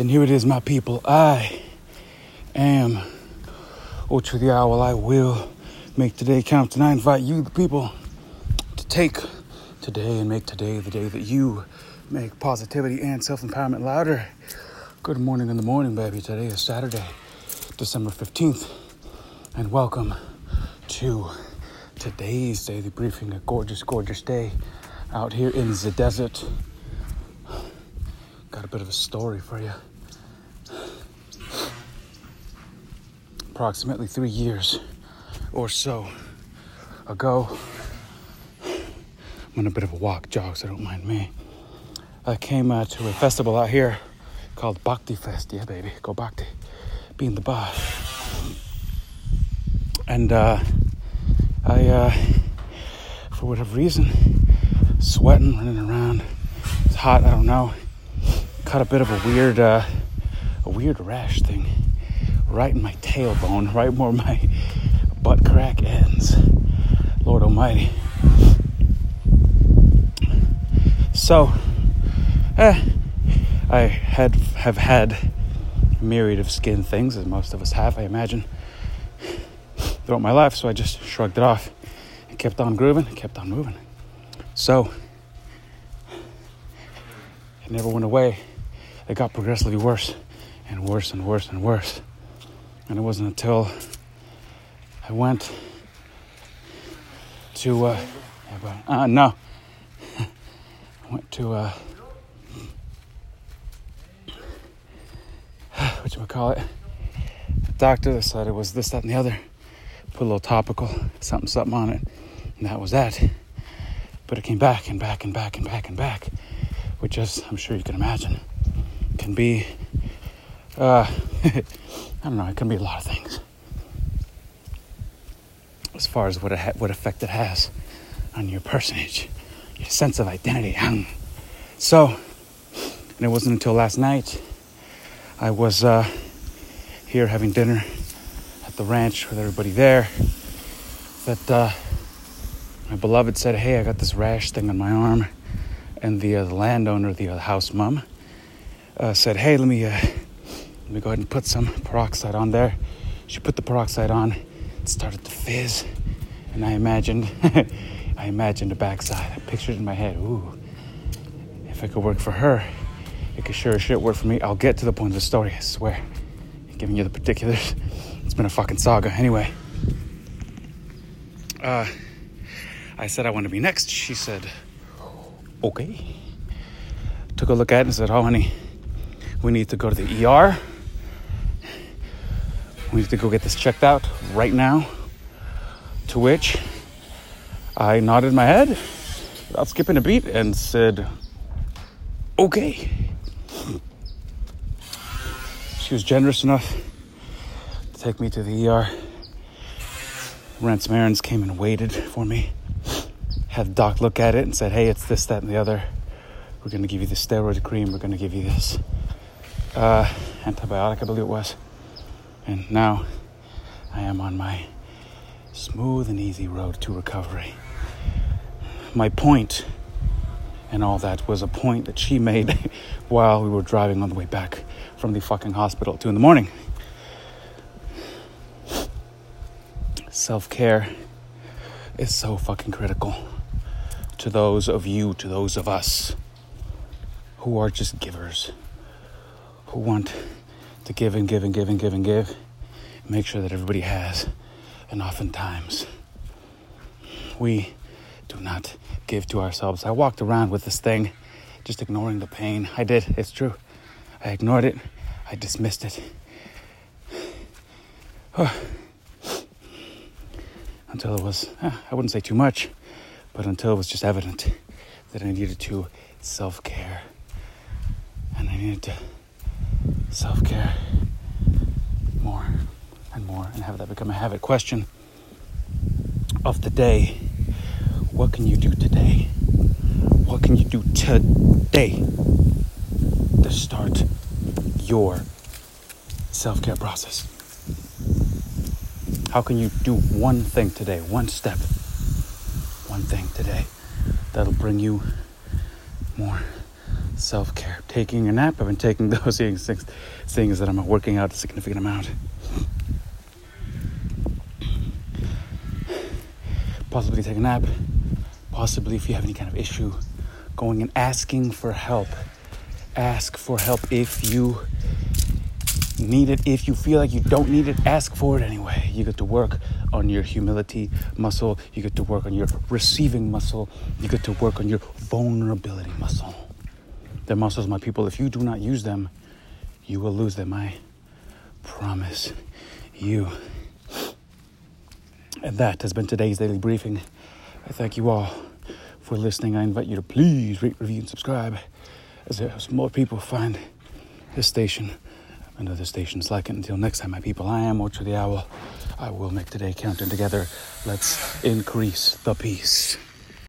And here it is, my people. I am Ocho the Owl. I will make today count. And I invite you, the people, to take today and make today the day that you make positivity and self empowerment louder. Good morning in the morning, baby. Today is Saturday, December 15th, and welcome to today's daily briefing. A gorgeous, gorgeous day out here in the desert. Got a bit of a story for you. Approximately three years or so ago, I'm on a bit of a walk jog, so don't mind me. I came uh, to a festival out here called Bhakti Fest. Yeah, baby, go Bhakti. Be in the bar. And uh, I, uh, for whatever reason, sweating, running around. It's hot, I don't know. Caught a bit of a weird, uh, a weird rash thing right in my tailbone, right where my butt crack ends. Lord Almighty. So, eh, I had have had a myriad of skin things, as most of us have, I imagine, throughout my life. So I just shrugged it off and kept on grooving, kept on moving. So it never went away. It got progressively worse and worse and worse and worse. And it wasn't until I went to uh, uh no. I went to uh what you call it? The doctor said it was this, that, and the other. Put a little topical, something, something on it, and that was that. But it came back and back and back and back and back, which, as I'm sure you can imagine, can be, uh, I don't know, it can be a lot of things. As far as what, ha- what effect it has on your personage, your sense of identity. So, and it wasn't until last night I was uh, here having dinner at the ranch with everybody there that uh, my beloved said, Hey, I got this rash thing on my arm. And the, uh, the landowner, the uh, house mom, uh, said, Hey, let me, uh, let me go ahead and put some peroxide on there. She put the peroxide on, it started to fizz. And I imagined, I imagined a backside. I pictured in my head, ooh, if it could work for her, it could sure as shit work for me. I'll get to the point of the story, I swear. giving you the particulars. It's been a fucking saga. Anyway, uh, I said I want to be next. She said, okay. Took a look at it and said, oh, honey, we need to go to the ER. We need to go get this checked out right now. To which I nodded my head without skipping a beat and said, okay. She was generous enough to take me to the ER. Rance Marins came and waited for me. Had the doc look at it and said, hey, it's this, that, and the other. We're going to give you this steroid cream. We're going to give you this uh, antibiotic, I believe it was. And now I am on my smooth and easy road to recovery. My point and all that was a point that she made while we were driving on the way back from the fucking hospital at 2 in the morning. Self care is so fucking critical to those of you, to those of us who are just givers, who want to give and give and give and give and give, make sure that everybody has. And oftentimes, we do not give to ourselves. I walked around with this thing, just ignoring the pain. I did, it's true. I ignored it, I dismissed it. until it was, eh, I wouldn't say too much, but until it was just evident that I needed to self care. And I needed to self care more and more and have that become a habit. Question of the day what can you do today? What can you do today to start your self care process? How can you do one thing today, one step, one thing today that'll bring you more self care. Taking a nap. I've been taking those things, things that I'm working out a significant amount. Possibly take a nap. Possibly, if you have any kind of issue, going and asking for help. Ask for help if you need it. If you feel like you don't need it, ask for it anyway. You get to work on your humility muscle. You get to work on your receiving muscle. You get to work on your vulnerability muscle. The muscles, my people, if you do not use them, you will lose them. I promise you. And that has been today's daily briefing. I thank you all for listening. I invite you to please rate, review, and subscribe as more people find this station and other stations like it. Until next time, my people, I am Ocho the Owl. I will make today count, and together, let's increase the peace.